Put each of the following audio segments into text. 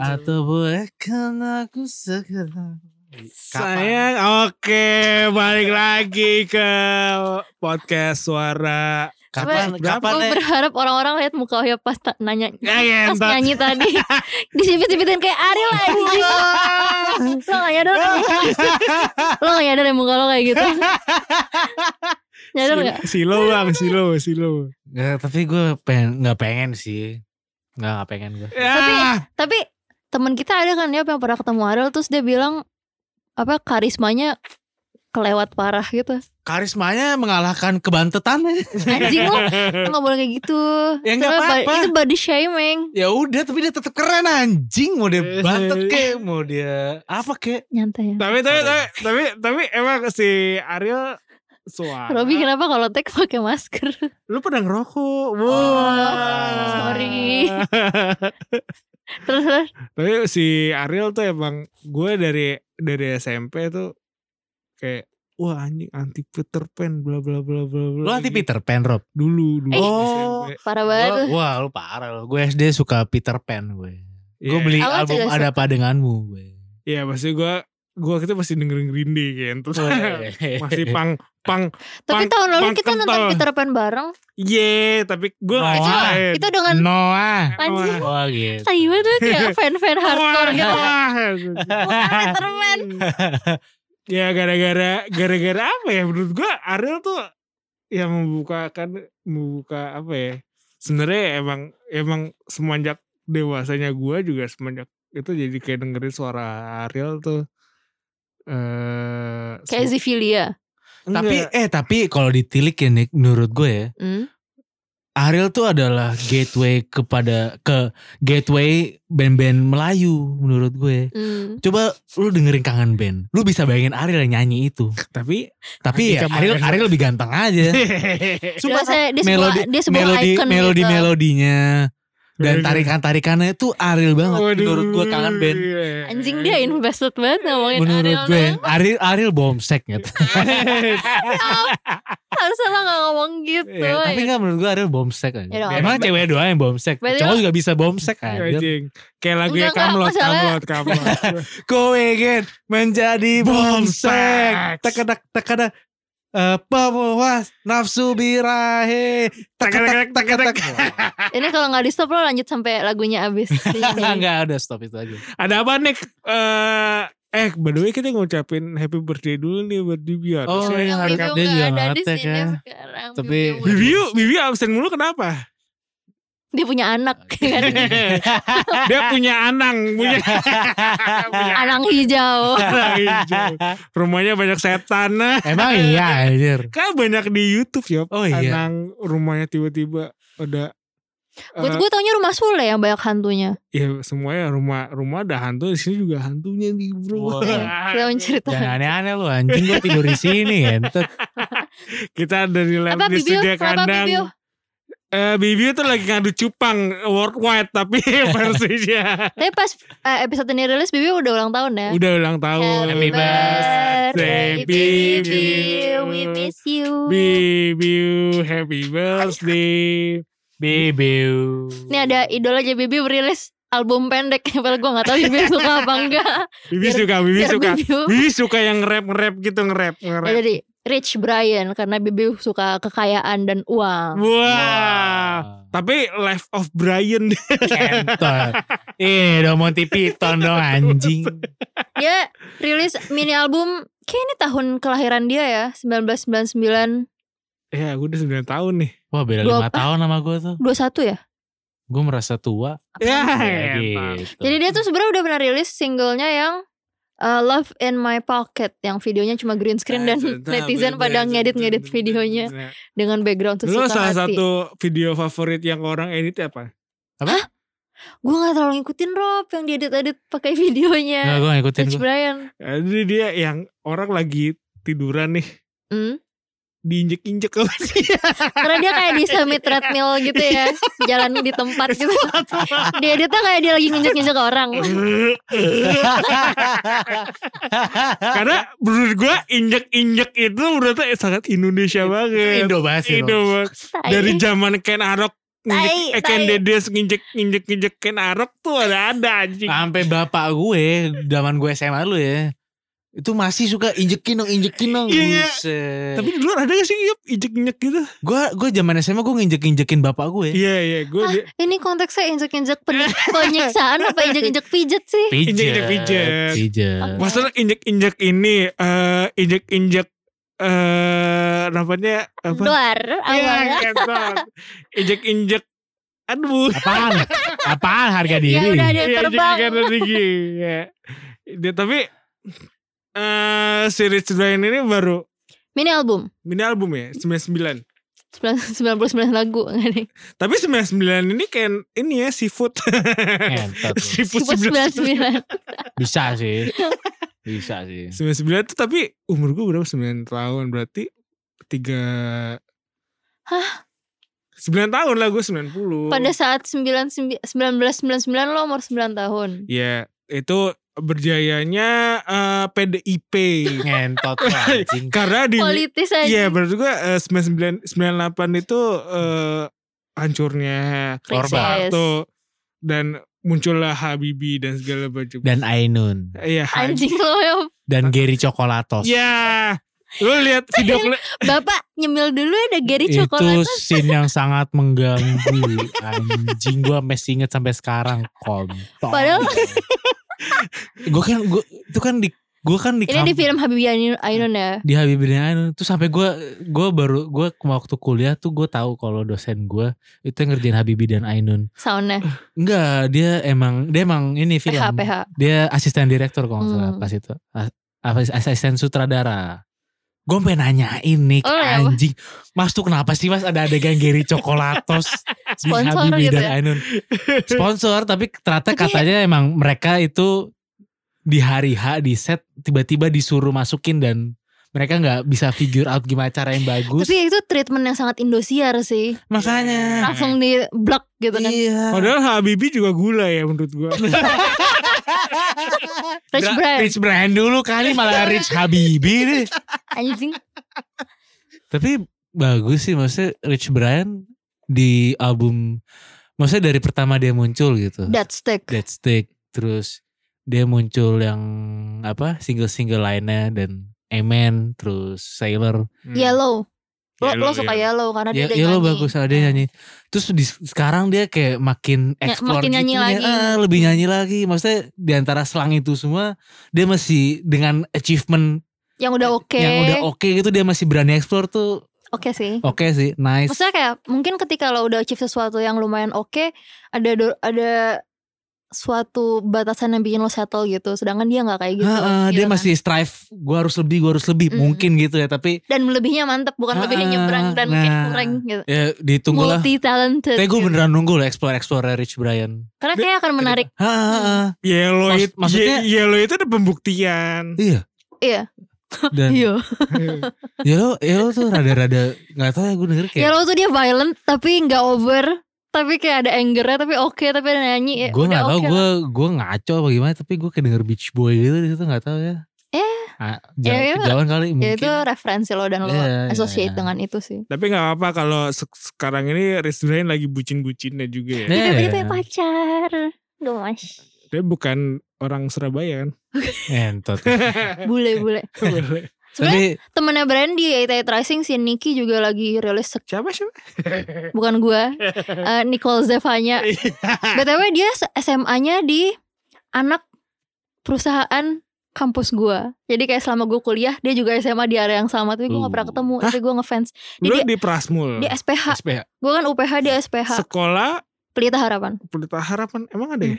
Atau bolehkan aku segera? Sayang, oke balik lagi ke podcast suara. Kapan, Sebenernya kapan Gue nih? berharap orang-orang lihat muka Ohya pas nanya Ya pas entot. nyanyi tadi. Disipit-sipitin kayak Ariel anjing. Lo gak nyadar lo gak nyadar ya muka lo kayak gitu nyadar gak Silo bang, silo, silo. Nggak, tapi gue pengen nggak pengen sih. Nggak nggak pengen gue. Ya, tapi teman kita ada kan ya yang pernah ketemu Ariel terus dia bilang apa karismanya kelewat parah gitu Karismanya mengalahkan kebantetannya. anjing lo lo gak boleh kayak gitu Ya nggak apa-apa. itu body shaming ya udah, tapi dia tetap keren anjing. Mau dia bantet kek, mau dia apa kek? nyantai ya tapi, tapi, tapi, tapi, tapi emang si Ariel suara. Robi kenapa kalau tag pakai masker Lu pernah ngerokok? Wow. Oh, sorry. terus terus Tapi si Ariel tuh emang gue dari dari SMP tuh kayak wah anjing anti Peter Pan bla bla bla bla bla. Lu anti gitu. Peter Pan, Rob? Dulu dulu. Eh. Oh. SMP. parah banget Gua- Wah, lu parah lu. Gue SD suka Peter Pan gue. Gue Iya. beli Aku album Ada Apa Denganmu gue. Iya pasti gue gue waktu itu masih dengerin Green Day kan. Terus masih pang pang tapi pang- tahun lalu pang kita nonton kental. Peter Pan bareng. Iya tapi gue Noah. itu itu dengan Noah. anjing Oh gitu. Tai banget kayak fan-fan hardcore gitu. Bukan Peter Pan. Ya gara-gara gara-gara apa ya? Menurut gue Ariel tuh yang membukakan membuka apa ya? Sebenarnya emang emang semenjak dewasanya gue juga semenjak itu jadi kayak dengerin suara Ariel tuh eh kayak Zivilia Tapi enggak. eh tapi kalau ditilik ya Nick menurut gue ya hmm? Ariel tuh adalah gateway kepada ke gateway band-band Melayu menurut gue. Hmm. Coba lu dengerin kangen band. Lu bisa bayangin Ariel yang nyanyi itu. tapi Tapi ya Ariel Ariel lebih ganteng aja. Dia, saya, dia sebuah, melodi dia sebuah melodi icon melodi gitu. melodinya dan Melodi. tarikan-tarikannya itu Ariel banget Waduh. menurut gue kangen band. Anjing dia invested banget ngomongin Menurut Ariel gue tuh. Ariel Ariel bomsek gitu. Harusnya lo gak ngomong gitu Ya, tapi ya. nggak menurut gue Ariel bomsek aja. Ya. Emang cewek doang yang bomsek. Berarti Cowok juga bisa bomsek aja. Anjing. Kayak lagunya Enggak, enggak, Kamlot, Kamlot, Kamlot. Kau ingin menjadi bomsek. Bomsek. Tekadak tekadak eh, pemuas nafsu birahe. Tekadak tekadak. Ini kalau gak di stop lo lanjut sampai lagunya abis Enggak enggak ada stop itu aja. Ada apa Nick? Eh, eh, by the way kita ngucapin happy birthday dulu nih buat Bibi. Oh, Harusnya- yang nggak dia juga ada di ngetek sini ya. sekarang. Tapi- Bibi Bibi absen mulu kenapa? Dia punya anak kan. Dia punya anang, punya, punya Anang hijau anang hijau. Rumahnya banyak setan. Nah, Emang iya anjir. kan banyak di YouTube ya. Oh, iya. Anang rumahnya tiba-tiba ada Gue eh, gue taunya rumah Sule yang banyak hantunya ya semuanya rumah rumah ada hantu di sini juga hantunya nih bro. Kita menceritakan Jangan aneh-aneh lu anjing gua tidur di sini entet. Kita dari lab Apa di studio kandang. Bibio? Eh, Bibio tuh lagi ngadu cupang worldwide tapi versinya Tapi pas eh, episode ini rilis Bibi udah ulang tahun ya udah ulang tahun. Happy birthday, Bibi We miss you Bibio, happy birthday. Bibiu. Ini ada idola aja Bibi merilis album pendek Padahal gue gak tahu Bibi suka apa enggak Bibi Biar- suka, Bibi biar suka. Bibi Bibi suka yang nge-rap nge-rap gitu nge-rap Ya nge-rap. jadi Rich Brian Karena Bibi suka kekayaan dan uang Wah. Tapi Life of Brian Kentot. Ini dong Monty Python dong anjing. Dia rilis mini album Kayak ini tahun kelahiran dia ya 1999 Ya gue udah 9 tahun nih Wah beda Dua lima apa? tahun sama gue tuh. 21 ya Gue merasa tua. Ya Ya, gitu. Jadi dia tuh sebenarnya udah pernah rilis singlenya yang uh, Love in My Pocket yang videonya cuma green screen dan netizen pada ngedit-ngedit videonya dengan background Lu sesuka salah hati. satu video favorit yang orang edit apa? Gue gak terlalu ngikutin Rob yang diedit-edit pakai videonya. Nggak gue ngikutin Rich. Brian. Jadi dia yang orang lagi tiduran nih Hmm? Diinjek-injek dia. Karena dia kayak di semi treadmill gitu ya, jalan di tempat gitu. Dia editnya kayak dia lagi nginjek-nginjek orang. Karena menurut gue injek-injek itu berarti sangat Indonesia banget. Indo banget sih. Indo banget. Dari zaman Ken Arok nginjek, eh, Ken. Dedes nginjek nginjek nginjek Ken Arok tuh ada ada anjing. Sampai bapak gue, zaman gue SMA lu ya. Itu masih suka injekin dong, injekin dong. Iya, iya. Buset. Tapi di luar ada gak sih Yup, injek-injek gitu? gue gue zaman SMA gue nginjek-injekin bapak gue. Iya iya gue Hah, ini konteksnya injek-injek pen- penyiksaan apa injek-injek pijet sih? Pijet. Injek-injek pijet. Pijet. Maksudnya injek-injek ini eh injek-injek eh namanya apa? Luar Iya, awalnya. Injek-injek aduh. Apaan? Apaan harga diri? Ya udah dia Iya, terbang. injek-injek tinggi. Ya. Dia tapi eh si Rich Brian ini baru Mini album. mini album ya 99. 99 lagu enggak nih. Tapi 99 ini kayak ini ya seafood. Seafood 99. 99. Bisa sih. Bisa sih. 99 tuh tapi umur gue berapa 9 tahun berarti 3 Hah? 9 tahun lah gue 90. Pada saat 99 1999 lo umur 9 tahun. Ya itu berjayanya eh, PDIP. Ngentot anjing. Karena di Politis aja. Iya berarti gue eh, 99 98 itu eh, hancurnya. Soeharto dan muncullah Habibie dan segala macam. Dan Ainun. Iya. Anjing lo ya. Dan Gary Cokolatos. Ya. Lu lihat video klip Bapak nyemil dulu ada Gary Itu coklat. scene yang sangat mengganggu. Anjing gue masih inget sampai sekarang. Kontol. Padahal- gue kan gue itu kan di gue kan di Ini di film Habibie Ainun, ya. di Habibie Ainun tuh sampai gue gue baru gue waktu kuliah tuh gue tahu kalau dosen gue itu yang ngerjain Habibie dan Ainun Soundnya. enggak dia emang dia emang ini film PH PH. dia asisten direktur kalau nggak salah Hmm. pas itu As- asisten sutradara gue pengen nanyain nih Oh, ya, apa? anjing mas tuh kenapa sih mas ada adegan Gary Cokolatos di Sponsor Habibie gitu dan ya? Ainun sponsor tapi ternyata Tapi- katanya emang mereka itu di hari H di set tiba-tiba disuruh masukin dan mereka nggak bisa figure out gimana cara yang bagus Tapi itu treatment yang sangat Indosiar sih. makanya Langsung di blok gitu kan. iya Padahal Habibie juga gula ya menurut gue. Rich Brian. Rich Brian dulu kali malah Rich Habibie deh Anjing. Tapi bagus sih maksudnya Rich Brian di album maksudnya dari pertama dia muncul gitu. That stick. Dead Stick terus dia muncul yang apa single-single lainnya dan Amen terus Sailor. Yellow. Lo, Yellow, lo suka yellow. yellow karena Ya, dia ya lo nyanyi. bagus ada dia nyanyi. Terus di, sekarang dia kayak makin Ya, explore makin nyanyi gitu, lagi. ah, lebih nyanyi lagi. Maksudnya di antara selang itu semua dia masih dengan achievement Yang udah oke. yang udah oke gitu dia masih berani explore tuh Oke sih. oke sih nice. Maksudnya kayak mungkin ketika lo udah achieve sesuatu yang lumayan oke, ada do- ada suatu batasan yang bikin lo settle gitu. Sedangkan dia nggak kayak gitu. Ha, ha, gitu dia kan. masih strive gue harus lebih gue harus lebih Mm. mungkin gitu ya tapi dan lebihnya mantep bukan Ah, lebihnya nyebrang dan kayak nah. kurang gitu. ya ditunggu lah Multi talented. tapi gue beneran nunggu lah explore explore Rich Brian Karena kayak akan menarik. ha, ha, ha. Yellow Maksud- itu maksudnya- Ye- Yellow itu ada pembuktian. iya Iya. dan Iya. ya lo ya lo tuh rada-rada nggak tahu ya gue denger kayak Ya lo tuh dia violent tapi nggak over. Tapi kayak ada angernya tapi oke tapi ada nyanyi. ya gue nggak tahu oke gue gue ngaco apa gimana tapi gue kayak denger Beach Boy gitu di situ nggak tahu ya Eh. ah, Ya, jauh, ya, kejauhan kali Ya mungkin itu referensi lo dan lo Iya, iya, associate iya. dengan itu sih. Tapi gak apa-apa kalau se- sekarang ini Brian lagi bucin-bucinnya juga ya. Iya. Tapi dia punya pacar. Gemas. Dia bukan orang Surabaya kan. entot Bule-bule. Sebenarnya tapi temennya Brian di 88 Rising si Nicky juga lagi rilis siapa siapa? bukan gua eh, Nicole Zevanya. Btw dia SMA-nya di anak perusahaan kampus gua. Jadi kayak selama gue kuliah dia juga SMA di area yang sama tapi gue gak pernah Uh. ketemu tapi gue ngefans. Lu Jadi di Prasmul. di SPH SPH gue kan UPH di SPH Sekolah? Pelita Harapan. Pelita Harapan emang ada ya?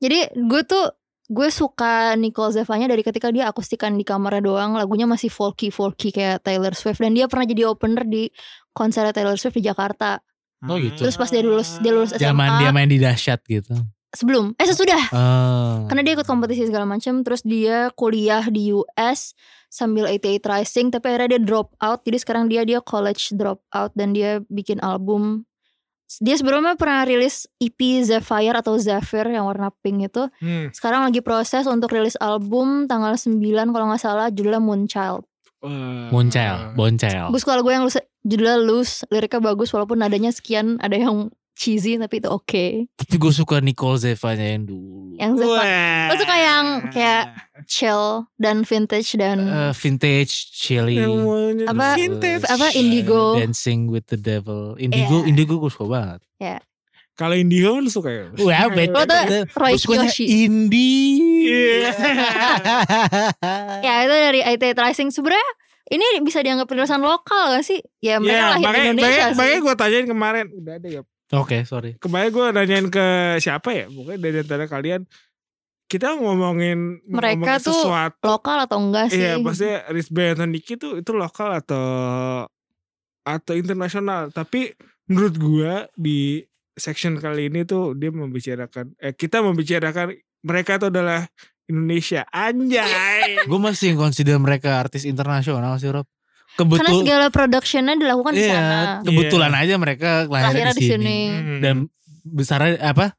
jadi gue tuh gue suka Nicole Zevanya dari ketika dia akustikan di kamarnya doang lagunya masih folky folky kayak Taylor Swift. Dan dia pernah jadi opener di konser Taylor Swift di Jakarta. Oh, gitu. Terus pas dia lulus dia lulus SMA zaman dia main di dahsyat gitu. Sebelum. Eh sesudah. Ah. karena dia ikut kompetisi segala macam terus dia kuliah di US sambil 88 Rising tapi akhirnya dia drop out. Jadi sekarang dia dia college drop out dan dia bikin album dia sebelumnya pernah rilis EP Zephyr atau Zephyr yang warna pink itu Hmm. sekarang lagi proses untuk rilis album tanggal 9 kalau nggak salah judulnya Moonchild Wah. Moncel, boncel. bagus kalau gue yang loose, judulnya loose liriknya bagus walaupun nadanya sekian ada yang cheesy tapi itu oke Tapi gue suka Nicole Zevanya yang dulu. yang Wah. Lo suka yang kayak chill dan vintage dan Eh, vintage, mau- Apa- vintage. apa, eh, Indigo. Dancing with the devil. Indigo, Iya. Indigo gue suka banget. Kalau Indigo lu suka ya? Wah, bet. Lo tau Roy Gue Kiyoshi indie. Iya. Ya itu dari IT Rising sebenarnya ini bisa dianggap rilisan lokal gak sih? Ya mereka Ya, lahir di makanya, Indonesia makanya, sih. makanya gue tanyain kemarin. Udah ada ya. Oke, sorry. Kemarin gue nanyain ke siapa ya? Pokoknya dari antara kalian. Kita ngomongin Mereka ngomongin tuh sesuatu. lokal atau enggak sih? Iya, maksudnya Rich atau Nicky tuh itu lokal atau atau internasional. Tapi menurut gua di section kali ini tuh dia membicarakan eh kita membicarakan mereka itu adalah Indonesia. Anjay. Gue masih consider mereka artis internasional sih, Rob. Karena Kebetul, segala productionnya dilakukan di iya, sana. kebetulan aja mereka lahir di di sini. sini. Hmm. Dan besarnya apa?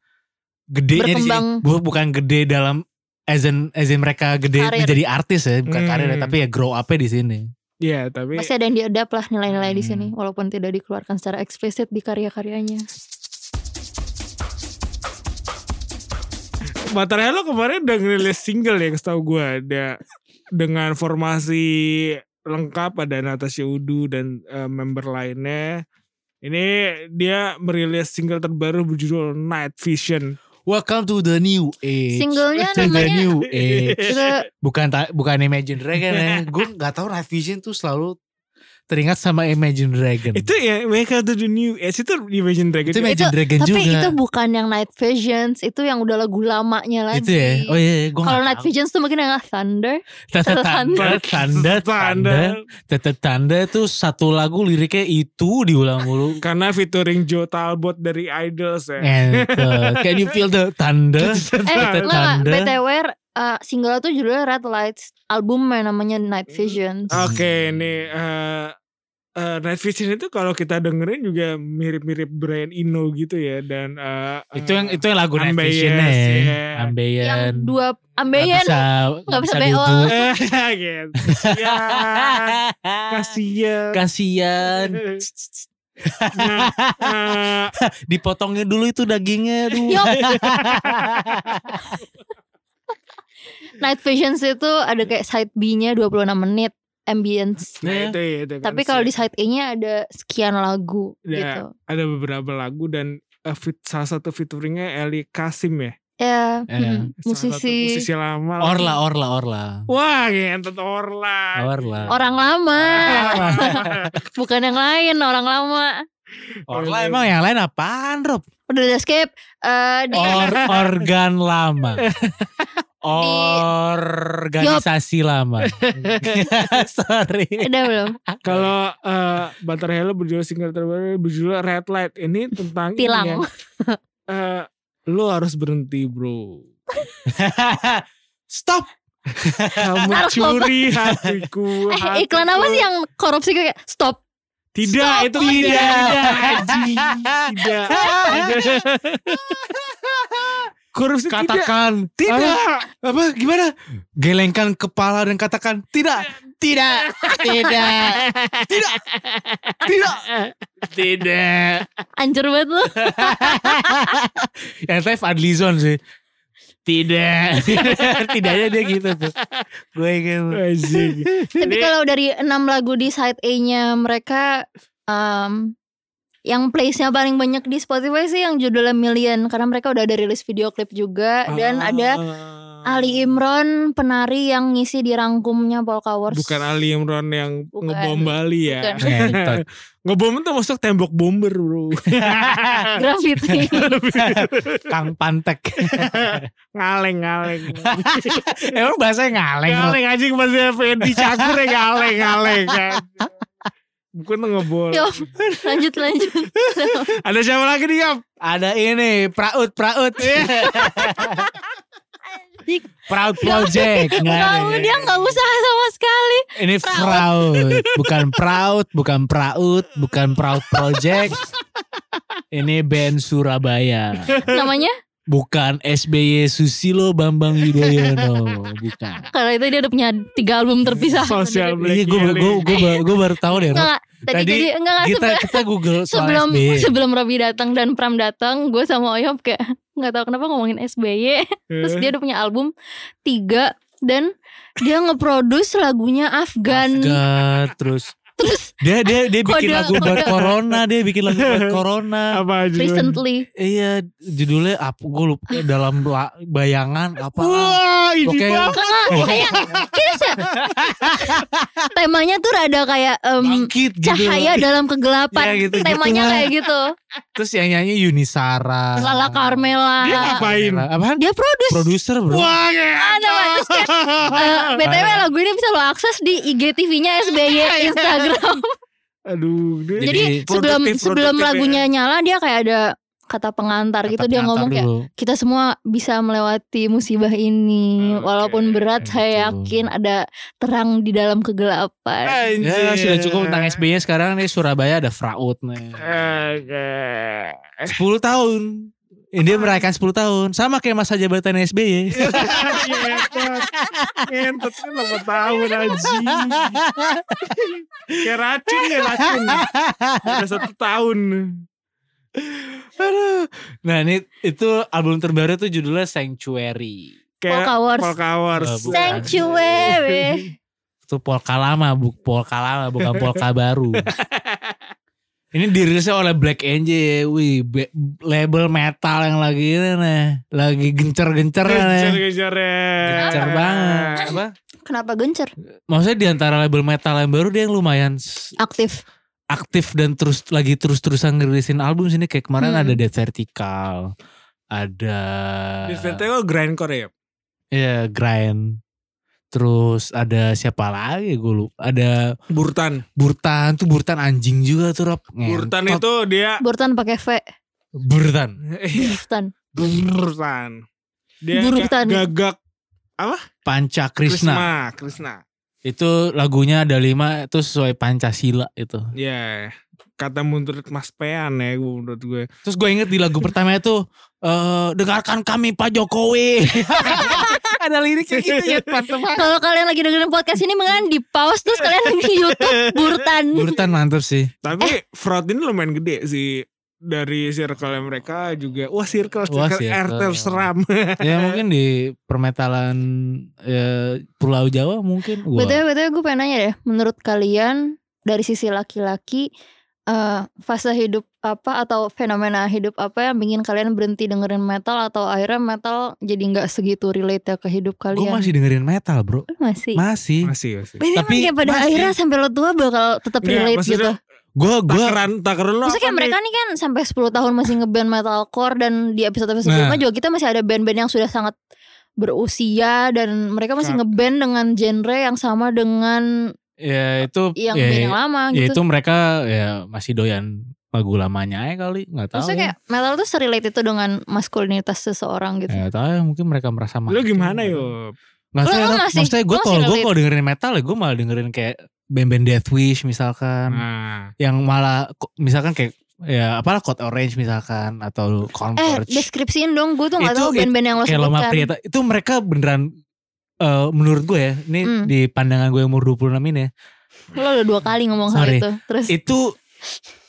Gedenya di sini. Berkembang. Bu- Bukan gede dalam as in, as in mereka gede Karir. menjadi artis ya, bukan Hmm. karir ya, tapi ya grow up-nya di sini. Iya, tapi Masih ada yang diadap lah nilai-nilai di Hmm. sini walaupun tidak dikeluarkan secara eksplisit di karya-karyanya. Hello kemarin udah ngerilis single yang setahu gue ada dengan formasi lengkap ada Natasha Udu dan eh, member lainnya. Ini dia merilis single terbaru berjudul Night Vision. Welcome to the new age. Singlenya To the namanya new age. bukan ta- bukan Imagine Dragon ya. Gue nggak tahu Night Vision tuh selalu teringat sama Imagine Dragon. Itu ya Welcome to the new age itu Imagine Dragon. Itu. Imagine Dragon tapi juga. itu bukan yang Night Visions, itu yang udah lagu lamanya lagi. Itu ya. Oh iya, gue Kalau Night Visions tuh mungkin yang Thunder. Tanda tanda tanda tanda Tanda. tanda tanda itu satu lagu liriknya itu diulang mulu. Karena featuring Joe Talbot dari Idols ya. And uh, can you feel the thunder? Eh tanda. BTW uh, single tuh judulnya Red Lights. Album yang namanya Night Visions. Oke, ini eh eh, Night Vision itu kalau kita dengerin juga mirip-mirip Brian Eno gitu ya dan eh, Itu yang itu yang lagu Night Vision ya. iya. Ambeien. Yang dua Nggak ambeien. bisa, nggak bisa bisa BO. duduk. Eh, gitu. Kasian, kasian. Nah, eh, Dipotongnya dulu itu dagingnya aduh. Night Visions itu ada kayak side B-nya 26 menit ambience. nah, itu, itu kan Tapi kalau di side A-nya ada sekian lagu Ya. gitu. ada beberapa lagu dan eh, fit, salah satu featuringnya Eli Kasim ya. Ya, Eh, hmm, Salah satu musisi musisi lama. Orla, Orla, Orla. Wah, ngentot Orla. Orla. orang lama, bukan yang lain, orang lama. Orla emang yang lain apaan, Rob? Udah udah skip. Di Or, organ lama. Organisasi lama. Sorry. udah belum? Kalau uh, Bantar Hello berjudul single terbaru berjudul Red Light ini tentang ini Tilang. ya. Eh, lo harus berhenti bro. Stop. Kamu curi hatiku. Eh iklan apa sih yang korupsi kayak stop? Tidak, Stop. itu Oh, tidak. iya. anjing. Tidak. Korupsi tidak. Katakan. Tidak. Apa gimana? Gelengkan kepala dan katakan tidak. Tidak. Tidak. Tidak. Tidak. Tidak. Anjir banget lu. Yang tadi Fadlizon sih. Tidak. Tidaknya dia gitu tuh. Gue gitu. Tapi kalau dari enam lagu di side A-nya mereka em, yang place-nya paling banyak di Spotify sih yang judulnya Million karena mereka udah ada rilis video klip juga dan Ah. ada Ali Imron penari yang ngisi di rangkumnya Polka Wars. Bukan Ali Imron yang Bukan. ngebom Bali ya. Ngebom itu masuk tembok bomber bro. Graffiti. Kang Pantek. ngaleng ngaleng. Emang bahasanya ngaleng. Ngaleng anjing pasti Fendi Cakur ya ngaleng ngaleng kan. Bukan ngebol. Yop, lanjut lanjut. Ada siapa lagi nih Yop? Ada ini Praut Praut. Proud Project. Nggak Tahu ada. dia nggak usaha sama sekali. Ini fraud, bukan proud, bukan praut, bukan proud project. Ini band Surabaya, Namanya bukan SBY Susilo Bambang Yudhoyono, bukan. karena itu dia udah punya tiga album terpisah. Sosial Iya, gue gue gue gue baru tahu deh. Enggak, tadi, Tadi jadi enggak enggak Kita sebelum kita Google soal sebelum, SBY. sebelum Robi datang dan Pram datang, gue sama Oyop kayak nggak tahu kenapa ngomongin SBY. Terus dia udah punya album tiga dan dia ngeproduce lagunya Afgan. Afgan, terus Terus dia dia dia bikin Kode- lagu buat kode. corona, dia bikin lagu buat corona. apa aja? recently Iya, judulnya apa? Gue lupa dalam la- bayangan apa? Wah, ini. Enggak, kayak temanya tuh rada kayak em, Bangkit gitu. cahaya dalam kegelapan. Ya, gitu, gitu temanya lah. kayak gitu. Terus yang nyanyi Yunisara. Lala Carmela. Dia ngapain? Apaan? Dia produce. Produser bro. Wah, ya. Ada. Terus kayak eh, BTW lagu ini bisa lo akses di IGTV-nya SBY Instagram. Aduh, dia Jadi sebelum produktif, sebelum ya. lagunya nyala dia kayak ada kata pengantar gitu Kata dia pengantar ngomong kayak dulu. kita semua bisa melewati musibah ini Oke. walaupun berat saya Gitu. yakin ada terang di dalam kegelapan. Anjir. Ya sudah cukup tentang SBY sekarang nih Surabaya ada fraud nih. Oke. 10 tahun. Ini dia merayakan 10 tahun. Sama kayak masa jabatan SBY. Ngentot. Kan 8 tahun anjing. Kayak racun ya racun. Udah satu tahun. Aduh. Nah ini itu album terbaru tuh judulnya Sanctuary. Kayak Polka Wars. Polka Wars. Oh. Sanctuary. Itu polka lama, bu polka lama bukan polka baru. Ini dirilisnya oleh Black Angel, wih be- label metal yang lagi ini nih, lagi gencer-gencer nih. Ya. Gencer banget. Apa? Kenapa gencer? Maksudnya di antara label metal yang baru dia yang lumayan Aktif. aktif dan terus lagi terus-terusan ngerilisin album sini kayak kemarin Hmm. ada Dead Vertical, ada Di Vertigo grindcore ya. Iya, Grind. Terus ada siapa lagi gue lupa. Ada Burtan. Burtan tuh Burtan anjing juga tuh Rob. Burtan Ngentot. itu dia Burtan pakai V. Burtan. Burtan. Burtan. Dia Burtan. ga- gagak Panca Krishna. Krisna. Krisna. Itu lagunya ada lima itu sesuai Pancasila itu. Ya. Kata menurut Mas Pean ya gue menurut gue. Terus gue inget di lagu pertama itu eh dengarkan kami Pak Jokowi. ada liriknya gitu ya banget. Kalau kalian lagi dengerin podcast ini mendingan di pause terus kalian lagi di YouTube Burtan. Burtan mantep sih. Tapi fraud ini lumayan gede sih. Dari circle mereka juga. Wah circle. Wah, circle air circle. terseram. ya mungkin di permetalan ya, Pulau Jawa mungkin. Wah. BTW, BTW gue pengen nanya deh. Menurut kalian dari sisi laki-laki eh, fase hidup apa atau fenomena hidup apa yang bikin kalian berhenti dengerin metal atau akhirnya metal jadi nggak segitu relate ya ke hidup Gue kalian? masih dengerin metal bro. Lu masih. Masih. Masih masih. Tapi kayak pada masih. akhirnya sampai lo tua bakal tetap relate maksudnya gitu. Gue gue Takaran takaran lo Maksudnya mereka nih kan sampai 10 tahun masih ngeband metalcore dan di episode-episode Nah. sebelumnya juga kita masih ada band-band yang sudah sangat berusia dan mereka masih Sa- ngeband dengan genre yang sama dengan ya itu yang ya, band yang lama ya gitu. itu mereka ya masih doyan lagu lamanya aja kali nggak tahu. Maksudnya kayak metal tuh serelate itu dengan maskulinitas seseorang gitu. Ya tahu ya mungkin mereka merasa Lo maco. gimana yo? Nggak Lu- lu masih- maksudnya gue lu kalau gue kalau dengerin metal ya gue malah dengerin kayak band-band Deathwish misalkan, Nah, yang malah misalkan kayak ya apalah Code Orange misalkan atau Eh Converge. deskripsiin dong gue tuh gak tahu band-band yang lo kayak Loma sebutkan. Prieta itu mereka beneran eh, menurut gue ya ini Hmm. di pandangan gue yang umur 26 ini ya, Lo udah dua kali ngomong hal Sorry. itu. Terus itu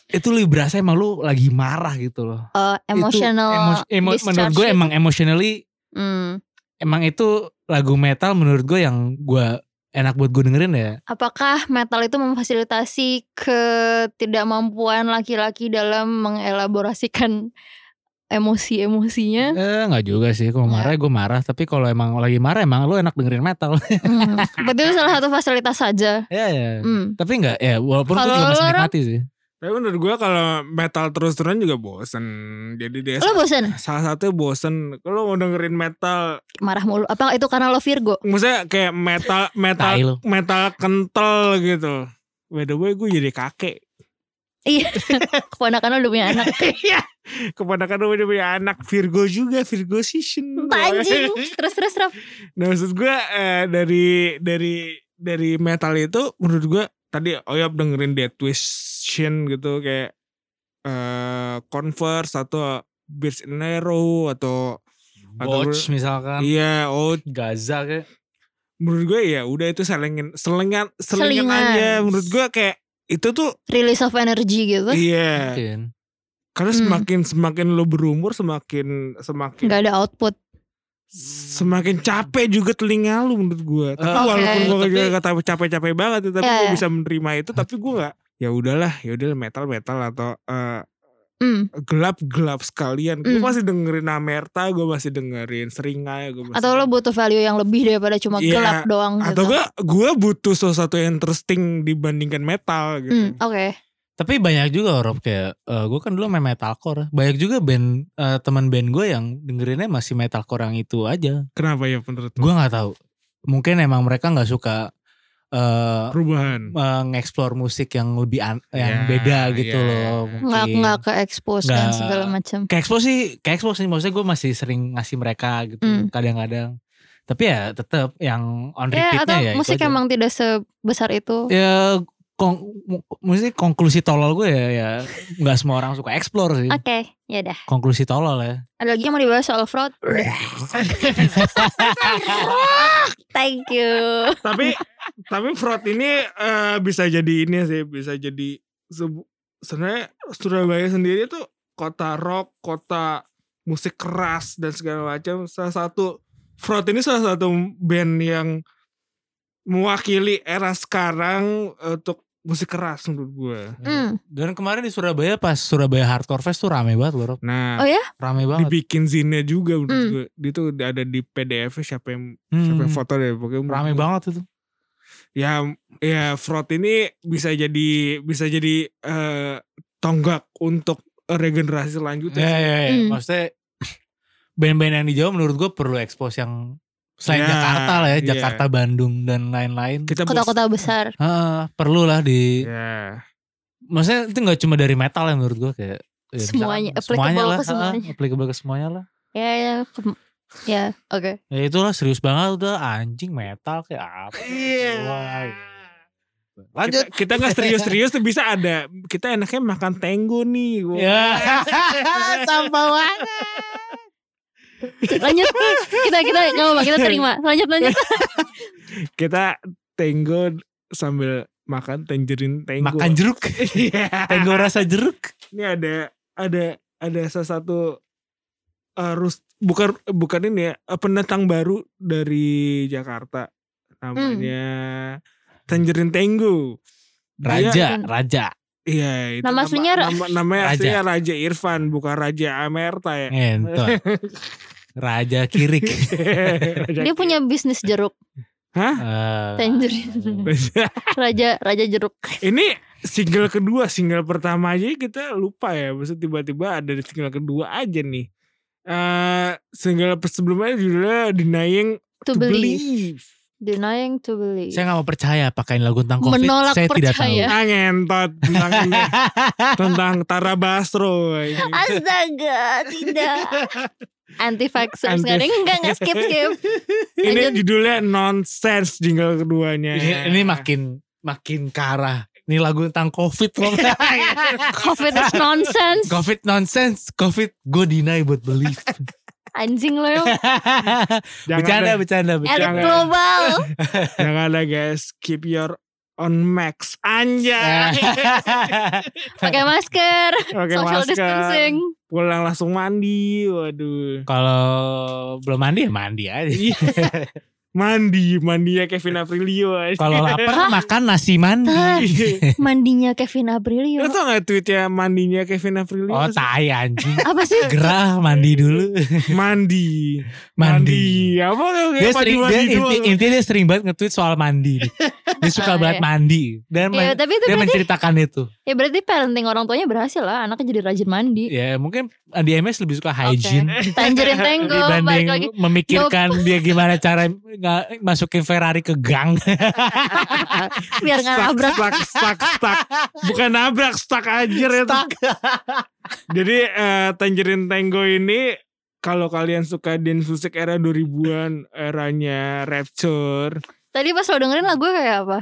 itu lebih berasa emang lu lagi marah gitu loh. eh, Itu emotional emo- emo- discharge menurut gue itu. emang emotionally Hmm. emang itu lagu metal menurut gue yang gue enak buat gue dengerin ya. Apakah metal itu memfasilitasi ketidakmampuan laki-laki dalam mengelaborasikan emosi-emosinya? Eh nggak juga sih kalau Nggak. marah gue marah tapi kalau emang lagi marah emang lu enak dengerin metal. Hmm. Berarti itu salah satu fasilitas saja. ya ya. Hmm. Tapi nggak ya walaupun gue Kalau juga masih nikmati sih. tapi menurut gue kalau metal terus-terusan juga bosen. Jadi dia Lo bosen salah satu bosen. Kalau mau dengerin metal, marah mulu? Apa itu karena lo Virgo? maksudnya kayak metal metal metal kental gitu. By the way gue jadi kakek. Iya. Keponakan lo udah punya anak. Iya. Keponakan udah punya anak Virgo juga Virgo season. Anjing. Terus terus Rob. Nah maksud gue eh, dari dari dari metal itu menurut gue tadi Oyap dengerin Dead Tuition gitu kayak eh Converse atau Beats in Arrow atau Atau Watch misalkan. iya oh Gaza kayak. menurut gue ya udah itu selengin selingan selingan Selingan. aja menurut gue kayak itu tuh Release of energy gitu. iya Mungkin. Karena Hmm. semakin semakin lo berumur semakin semakin Gak ada output. semakin capek juga telinga lu menurut gue tapi Eh, walaupun Oke. gue Tapi- juga kata capek-capek banget ya, tapi Iya, gue iya. bisa menerima itu tapi gue nggak ya udahlah ya udahlah metal metal atau eh, Hmm. gelap gelap sekalian gue Hmm. masih dengerin Amerta gue masih dengerin Seringai gue masih Atau lo butuh value yang lebih daripada cuma Iya. gelap doang atau gitu. gue gue butuh sesuatu yang interesting dibandingkan metal gitu Hmm, Oke. Tapi banyak juga Rob kayak gue kan dulu main metalcore. Banyak juga band eh, teman band gue yang dengerinnya masih metalcore yang itu aja. kenapa ya menurut lu? Gue nggak tahu. Mungkin emang mereka nggak suka eh perubahan mengeksplor musik yang lebih an- yang Ya, beda gitu ya. loh. Nggak mungkin. nggak ke expose dan Nggak. segala macam. ke expose sih, ke expose sih maksudnya gue masih sering ngasih mereka gitu Hmm. kadang-kadang. Tapi ya tetap yang on Ya repeatnya atau ya, itu musik aja. emang tidak sebesar itu. ya kong, maksudnya konklusi tolol gue ya ya nggak semua orang suka explore sih. Oke, ya dah. Konklusi tolol ya. Ada lagi yang mau dibahas soal fraud? Thank you. tapi tapi fraud ini eh, bisa jadi ini sih bisa jadi sebenarnya Surabaya sendiri tuh kota rock kota musik keras dan segala macam salah satu fraud ini salah satu band yang mewakili era sekarang untuk musik keras menurut gue Hmm. Dan kemarin di Surabaya pas Surabaya Hardcore Fest tuh rame banget loh Rob. nah Oh ya? Rame banget. dibikin zine juga menurut Hmm. gue dia tuh ada di PDF siapa yang Hmm, siapa yang foto deh pokoknya rame gue- banget itu. ya ya fraud ini bisa jadi bisa jadi eh, tonggak untuk regenerasi selanjutnya. Ya, ya, ya. Hmm. Maksudnya band-band yang di Jawa menurut gue perlu expose yang selain Ya, Jakarta lah ya, iya. Jakarta, Bandung dan lain-lain. Kota-kota besar. Ah, perlu lah di Ya. maksudnya itu nggak cuma dari metal ya menurut gue kayak ya, Semuanya, misalkan applicable lah, ke semuanya. applicable ke semuanya lah. Ya ya. kem- Ya, oke. Ya itulah serius banget udah anjing metal kayak apa. Iya. Wah. Kita, Lanjut. kita nggak serius-serius tuh bisa ada. Kita enaknya makan tenggo nih. Ya. Sampah banget. Lanjut. kita kita nggak apa kita terima. Lanjut lanjut. Kita tenggo sambil makan tangerine tenggo. Makan jeruk. Iya. Tenggo rasa jeruk. Ini ada ada ada salah satu eh, rus bukan bukan ini ya eh, pendatang baru dari Jakarta namanya Tangerine Tenggo. Dia- Raja, raja. Iya, itu Nama aslinya Ra- nama, namanya Raja. aslinya Raja Irfan, bukan Raja Amerta ya. Entot. Raja Kirik. Raja Dia punya bisnis jeruk. Hah? Eh, Tangerine. Raja raja jeruk. Ini single kedua, single pertama aja kita lupa ya. Maksudnya tiba-tiba ada di single kedua aja nih. Eh single sebelumnya judulnya Denying To to, believe. Believe. Denying to believe. saya nggak mau percaya pakai lagu tentang covid. Menolak saya tidak tahu. percaya. Ah ngentot tentang tentang Tara Basro. Astaga, tidak. Anti vaxxers Anti- enggak ada enggak enggak skip skip. Ini Lanjut. judulnya Nonsense jingle keduanya. Ini, ini makin makin ke arah. Ini lagu tentang covid loh. Covid is nonsense. covid nonsense. Covid gue deny buat believe. Anjing lo yang Jangan bercanda, ada- bercanda, elit bercanda. global. Jangan ada guys, keep your on max. Anjay. Pakai masker. Pakai social masker. distancing. Pulang langsung mandi. Waduh. Kalau belum mandi ya mandi aja. Mandi, mandinya Kevin Aprilio. Kalau lapar makan nasi mandi. Mandinya Kevin Aprilio. Lo tau gak tweetnya mandinya Kevin Aprilio? Oh tai anjing. Apa sih? Gerah mandi dulu. Mandi. Mandi. Apa kayak Dia mandi, sering dia inti, intinya dia sering banget nge-tweet soal mandi. Dia suka Oh, banget iya. mandi dan Ya, tapi itu dia berarti menceritakan itu. Ya berarti parenting orang tuanya berhasil lah. Anaknya jadi rajin mandi. Ya mungkin di MS lebih suka hygiene. Tangerine Tango Dibanding balik lagi. memikirkan dia gimana cara nga- masukin Ferrari ke gang. Biar nggak nabrak. stuck, stuck, stuck. Bukan nabrak, stuck aja ya. Jadi eh, Tangerine Tango ini kalau kalian suka dance music era 2000-an, eranya Rapture, Tadi pas lo dengerin lagu kayak apa?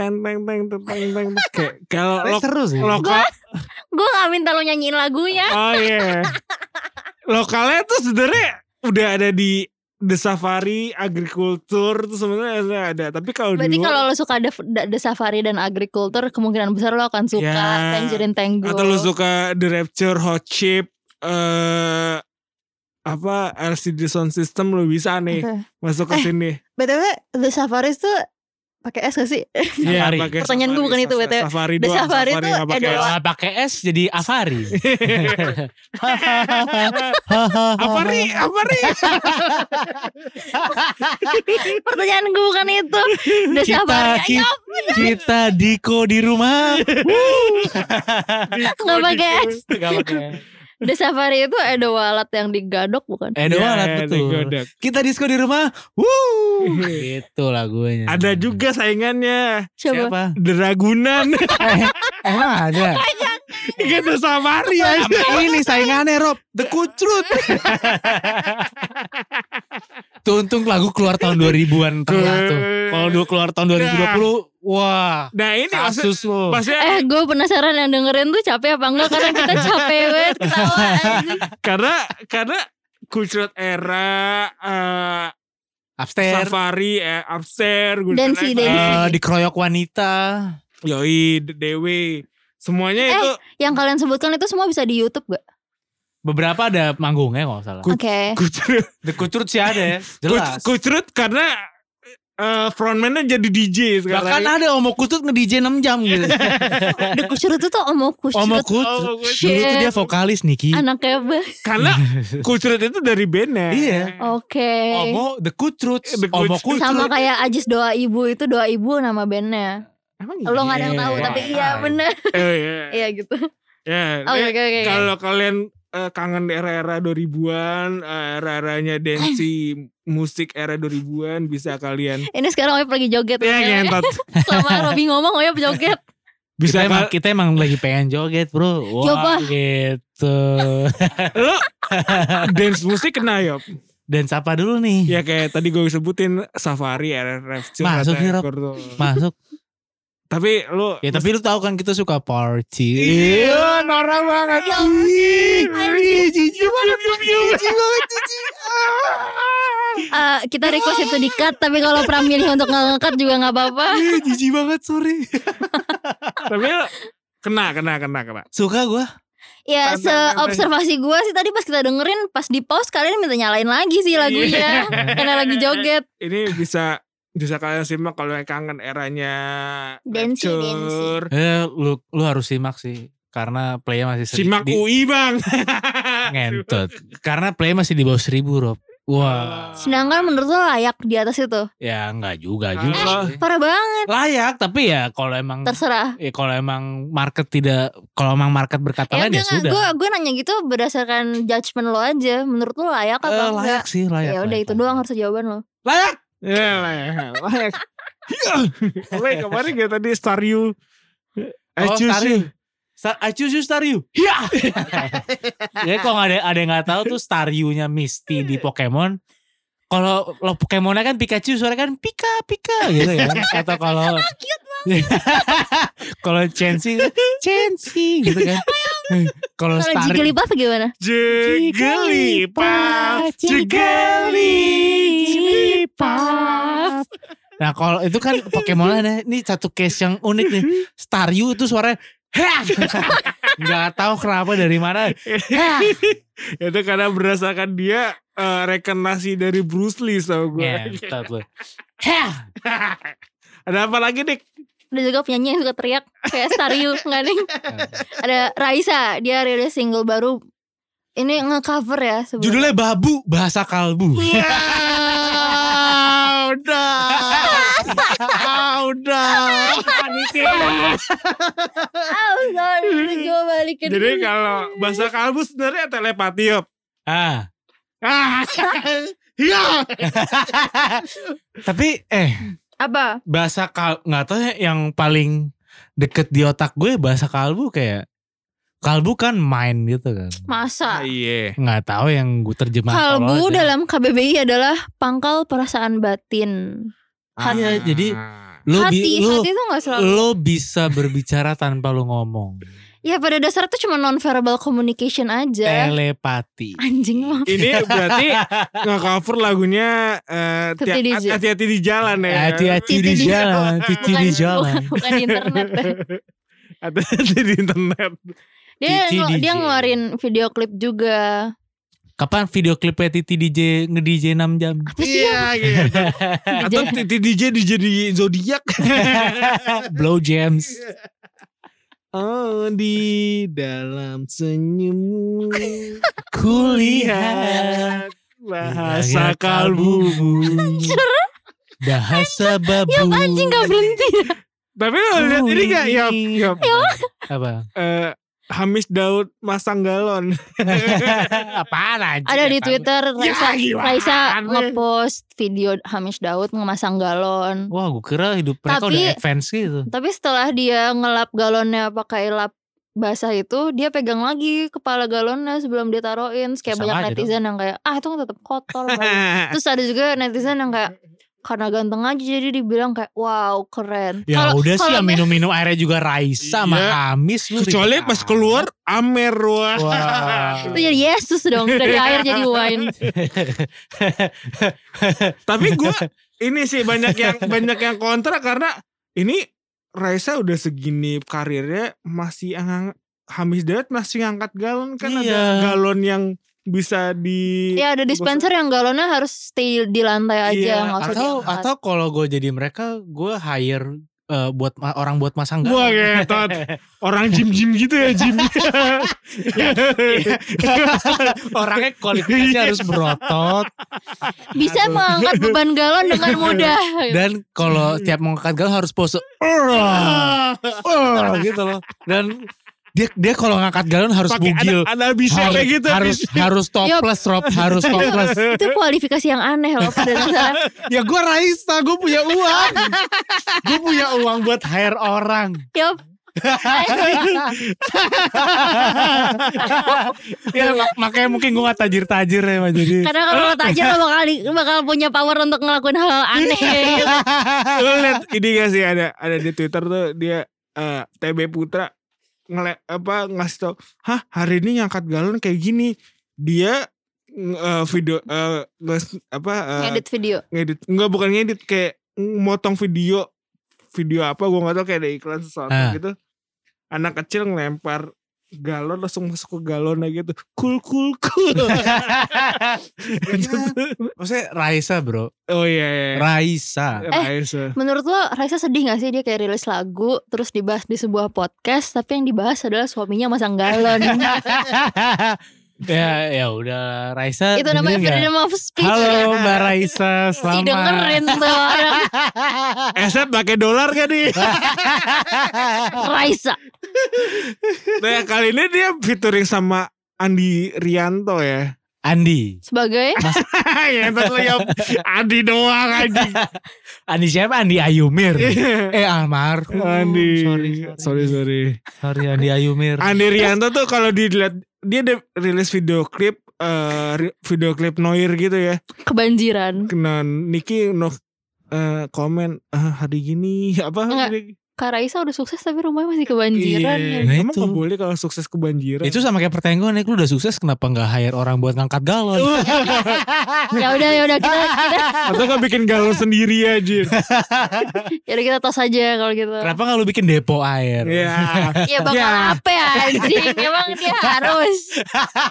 Teng teng teng teng teng teng kayak kalau lo seru sih. lokal Gue gak minta lo nyanyiin lagunya. oh iya lokalnya tuh sebenarnya udah ada di The Safari, Agriculture tuh sebenarnya ada. Tapi kalau Berarti kalau lo suka The, The, Safari dan Agriculture kemungkinan besar lo akan suka Ya. Tangerine Tango. atau lu suka The Rapture, Hot Chip, eh apa LCD sound system lu bisa nih Oke. masuk ke Eh, sini. BTW The Safari tuh pakai S gak sih? Iya, Safari. pakai Pertanyaan gue Safari, bukan itu, Safari, BTW. Safari doang, Safari tuh nggak pakai adalah- S. Kalau pakai S jadi Avari. apa ri? Apa ri? Pertanyaan gue bukan itu. The Kita Safari. ki- Ayo, kita Diko di rumah. Nggak pakai S. Gak pakai. The Safari itu ada walat yang digadok bukan? Eh doang lah Iya, betul. digodok. Kita disco di rumah. Wuh. Gitu lagunya. Ada juga saingannya Coba. Siapa? The Ragunan. Eh, emang ada. Gitu Safari aja. Apa ini saingannya Rob. The Kucrut. Tuh untung lagu keluar tahun 2000-an tengah tuh. Kalau dulu keluar tahun 2020 Wah Nah ini maksud, Kasus lo maksudnya Eh gue penasaran yang dengerin tuh capek apa enggak? Karena kita capek banget ketawa karena karena Kucrut era eh, Upstairs. Safari eh, Upstairs Island, dancy. eh, Dikeroyok wanita. Yoi Dewi Semuanya Eh, itu Yang kalian sebutkan itu semua bisa di Youtube gak? Beberapa ada manggungnya kalau salah Oke Kucrut The Kucrut sih ada ya Jelas Kucrut karena eh, frontman-nya jadi DJ sekarang. Bahkan ada Omo Kucrut nge-DJ 6 jam gitu The Kucurut itu tuh Omo Kucurut Omo Oh, Kucrut Kucrut. Dulu tuh dia vokalis Niki Anaknya apa? Karena Kucrut itu dari bandnya. Iya. Oke Omo The Kucrut The Omo Kucrut. Sama Kucrut kayak Ajis Doa Ibu itu Doa Ibu nama bandnya Emang Lo gak ada yang Iya. tahu Tapi iya bener Oh, iya. Iya gitu Ya, Oke oke oke Kalau kalian eh, kangen era-era 2000-an, eh, era-eranya dancey musik era 2000-an bisa kalian Ini sekarang Oyap lagi joget ya ngentot. Selama Robi ngomong Oyap joget Bisa kita emang, kita emang lagi pengen joget bro Wah Coba. gitu lo dance musik kena ya. Dan siapa dulu nih Ya kayak tadi gue sebutin Safari era Rapture Masuk. Masuk Tapi lo Ya tapi lu tahu kan kita suka party. Iya, norak banget. Ih, jijik banget, jijik banget, jijik. Eh, Kita request itu di cut Tapi kalau Pram milih untuk gak nge-cut juga gak apa-apa. Ih, Jijik banget sorry. Tapi lo kena, kena, kena, kena. Suka gue Ya seobservasi gue sih tadi pas kita dengerin Pas di pause kalian minta nyalain lagi sih lagunya. Karena lagi joget. Ini bisa bisa kalian simak kalau yang kangen eranya Rapture. Eh lu lu harus simak sih Karena playnya masih seri- Simak di, UI bang. Ngentot. Karena play masih di bawah seribu Rob. Wah. Sedangkan menurut lo layak di atas itu? Ya enggak juga Eh, juga sih. Parah banget. Layak tapi ya kalau emang Terserah. ya kalau emang market tidak kalau emang market berkata lain ya sudah. Gue gue nanya gitu berdasarkan judgement lo aja. Menurut lo layak apa Eh, enggak? layak sih layak Ya udah layak, itu doang harus jawaban lo. Layak! Ya ya. Layak. Layak kemarin kayak tadi Star You. I Oh, choose Star you. Star, I choose you Star You. Ya. Jadi kalau ada ada yang nggak tahu tuh Star You-nya Misty di Pokemon. Kalau lo Pokemonnya kan Pikachu suara kan Pika Pika gitu kan. Atau kalau kalau Chansey Chansey gitu kan. Kalau Kalau Star Jigglypuff gimana? Jigglypuff. Jigglypuff. Nah kalau itu kan Pokemon ada ini satu case yang unik nih. Staryu itu suaranya Hah! Nggak tahu kenapa dari mana. Itu karena berdasarkan dia eh, rekenasi dari Bruce Lee tau gue. Lu. Hah! Ada apa lagi dik? Ada juga penyanyi yang suka teriak Kayak Staryu Nggak nih Ada Raisa Dia rilis single baru Ini nge-cover ya sebenarnya. Judulnya Babu Bahasa Kalbu. Ya, udah. Ah, udah. Oh, sorry. balikin. Jadi kalau bahasa kalbu sebenarnya telepati yop. Ah. Ah, iya. Tapi eh apa? bahasa kal nggak tahu ya yang paling deket di otak gue bahasa kalbu kayak kalbu kan main gitu kan. Masa? Iya. Nggak tahu yang gue terjemah Kalbu dalam KBBI adalah pangkal perasaan batin. Iya, jadi lu hati, bi- lu hati itu gak selalu. lo bisa berbicara tanpa lu ngomong. Ya pada dasarnya itu cuma non-verbal communication aja. Telepati. Anjing mah. Ini berarti nge-cover lagunya eh, DJ. hati-hati di jalan ya. Hati-hati di jalan, titi di jalan. Bukan, bukan di internet. deh. Hati-hati di internet. Dia Titi ngel- dia DJ. ngeluarin video klip juga. Kapan video klipnya Titi DJ nge-DJ 6 jam? Apa sih? Iya, gitu. Atau Titi DJ DJ di zodiak. Blow Jams. Oh di dalam senyummu Kulihat bahasa kalbu. Bahasa babu. Yang anjing gak berhenti. Tapi lo lihat ini gak ya, ya Apa? eh, Hamis Daud masang galon. Apaan aja? Ada di Twitter Ya, Raisa, gimana? Raisa ngepost video Hamish Daud ngemasang galon. Wah gue kira hidup mereka Tapi- udah advance gitu. Tapi setelah dia ngelap galonnya pakai lap basah itu, dia pegang lagi kepala galonnya sebelum dia taruhin. Terus Kayak Sama banyak netizen yang kayak, ah itu kan tetap kotor. Terus ada juga netizen yang kayak, karena ganteng aja jadi dibilang kayak, wow keren. Ya Kalau- udah sih yang minum-minum airnya juga Raisa sama Iya. Amis. Kecuali dikit pas keluar Amer wah. Wah. Itu jadi Yesus dong, dari air jadi wine. Tapi gue ini sih banyak yang banyak yang kontra karena ini Raisa udah segini karirnya masih ang- Hamis Daud masih ngangkat galon kan ada Iya. galon yang bisa di Ya ada dispenser yang galonnya harus stay di lantai aja, Iya, nggak usah atau diangkat. atau kalau gue jadi mereka gue hire eh, buat ma- orang buat masang Wah galon. ngetot Orang gym-gym gitu ya gym Orangnya kualifikasi harus berotot bisa Aduh. mengangkat beban galon dengan mudah. dan kalau tiap mau ngangkat galon harus pose "Urgh, urgh," gitu loh. Dan dia dia kalau ngangkat galon harus Pakai bugil. ada, ada bisa harus, kayak gitu. harus harus topless Rob. Harus topless. Itu kualifikasi yang aneh loh pada ya gue Raisa gue punya uang. Gue punya uang buat hire orang. Yup. ya mak- makanya mungkin gue gak tajir-tajir ya Mas, jadi Karena kalau lo tajir lo bakal bakal punya power untuk ngelakuin hal-hal aneh. Gitu. Lu lihat ini gak sih? Ada ada di Twitter tuh dia eh, TB Putra ngele apa ngasih tau hah hari ini ngangkat galon kayak gini dia eh, video eh, nges- apa eh, Ngedit video. ngedit enggak bukan ngedit kayak motong video video apa gua nggak tahu kayak ada iklan sesuatu Ah. gitu anak kecil ngelempar galon langsung masuk ke galonnya gitu cool cool cool maksudnya Raisa bro oh iya iya Raisa Eh. Raisa. Menurut lo Raisa sedih gak sih dia kayak rilis lagu terus dibahas di sebuah podcast tapi yang dibahas adalah suaminya masang galon. ya ya udah Raisa itu namanya freedom of speech. halo Mbak Raisa Si selamat dengerin tuh orang. Esep pakai dolar gak nih? Raisa. Nah kali ini dia featuring sama Andi Rianto ya. Andi. Sebagai? Ya entar lu ya Andi doang anjing. Andi siapa? Andi Ayumir. Eh almarhum. Andi. Sorry. Sorry sorry. Sorry Andi Ayumir. Andi Rianto tuh kalau dilihat Dia ada rilis video klip eh, ri- Video klip Noir gitu ya kebanjiran. Kena Niki no eh, komen ah, hari gini apa Enggak. Kak Raisa udah sukses tapi rumahnya masih kebanjiran. Iya, Nah, emang itu. gak boleh kalau sukses kebanjiran Itu sama kayak pertanyaan gue nih, lu udah sukses kenapa nggak hire orang buat ngangkat galon? ya udah ya udah kita kita Atau gak bikin galon sendiri aja ya udah kita tos aja kalau gitu. kenapa nggak lu bikin depo air? Ya Ya bakal Ya. apa ya anjing Emang dia harus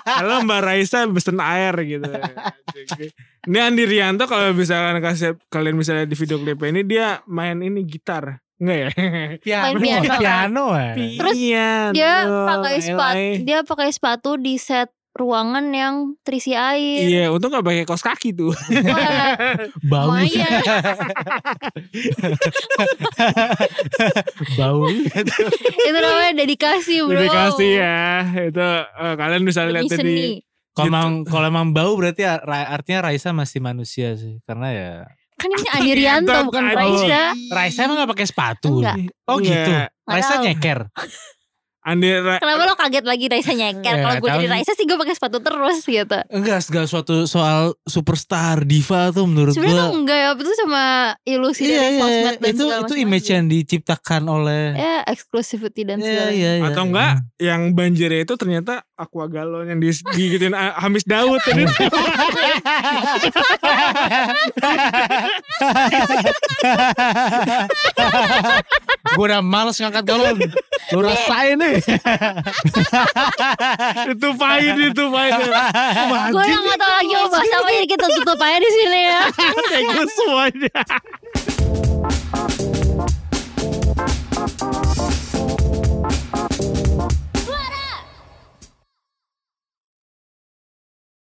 Halo Mbak Raisa pesen air gitu. Ini Andi Rianto kalau misalkan kasih kalian misalnya di video klip ini dia main ini gitar. Enggak ya? Piano, Main piano. piano, eh. Terus Piano. Dia pakai sepatu Dia pakai sepatu di set ruangan yang terisi air. Iya, untung gak pakai kaos kaki tuh. Bau. Bau. itu namanya dedikasi bro. Dedikasi ya. Itu eh, kalian bisa Demi lihat di seni. Kalau emang kalau emang bau berarti ya- artinya Raisa masih manusia sih. Karena ya Kan ini Andirianto Iya, bukan. Raisa. Raisa emang gak pakai sepatu. Enggak. Oh gitu. Enggak. Raisa nyeker. Andi Ra- Kenapa lo kaget lagi Raisa nyeker? Ya, Kalau gue jadi. Raisa sih gue pakai sepatu terus gitu. Enggak segala suatu soal superstar diva tuh menurut Sebenarnya tuh gua. enggak ya, itu cuma ilusi Iya, dari iya, sosmed dan itu segala itu image aja. yang diciptakan oleh Ya exclusivity dan Iya, segala iya, iya. atau enggak yang banjirnya itu ternyata aqua galon yang di- digituin A- Hamis Daud tadi. gue udah males ngangkat galon. Lu rasain nih. itu pahit itu pahit. Gue udah gak tau lagi mau bahas apa jadi kita tutup aja di sini ya. Kayak gue semuanya.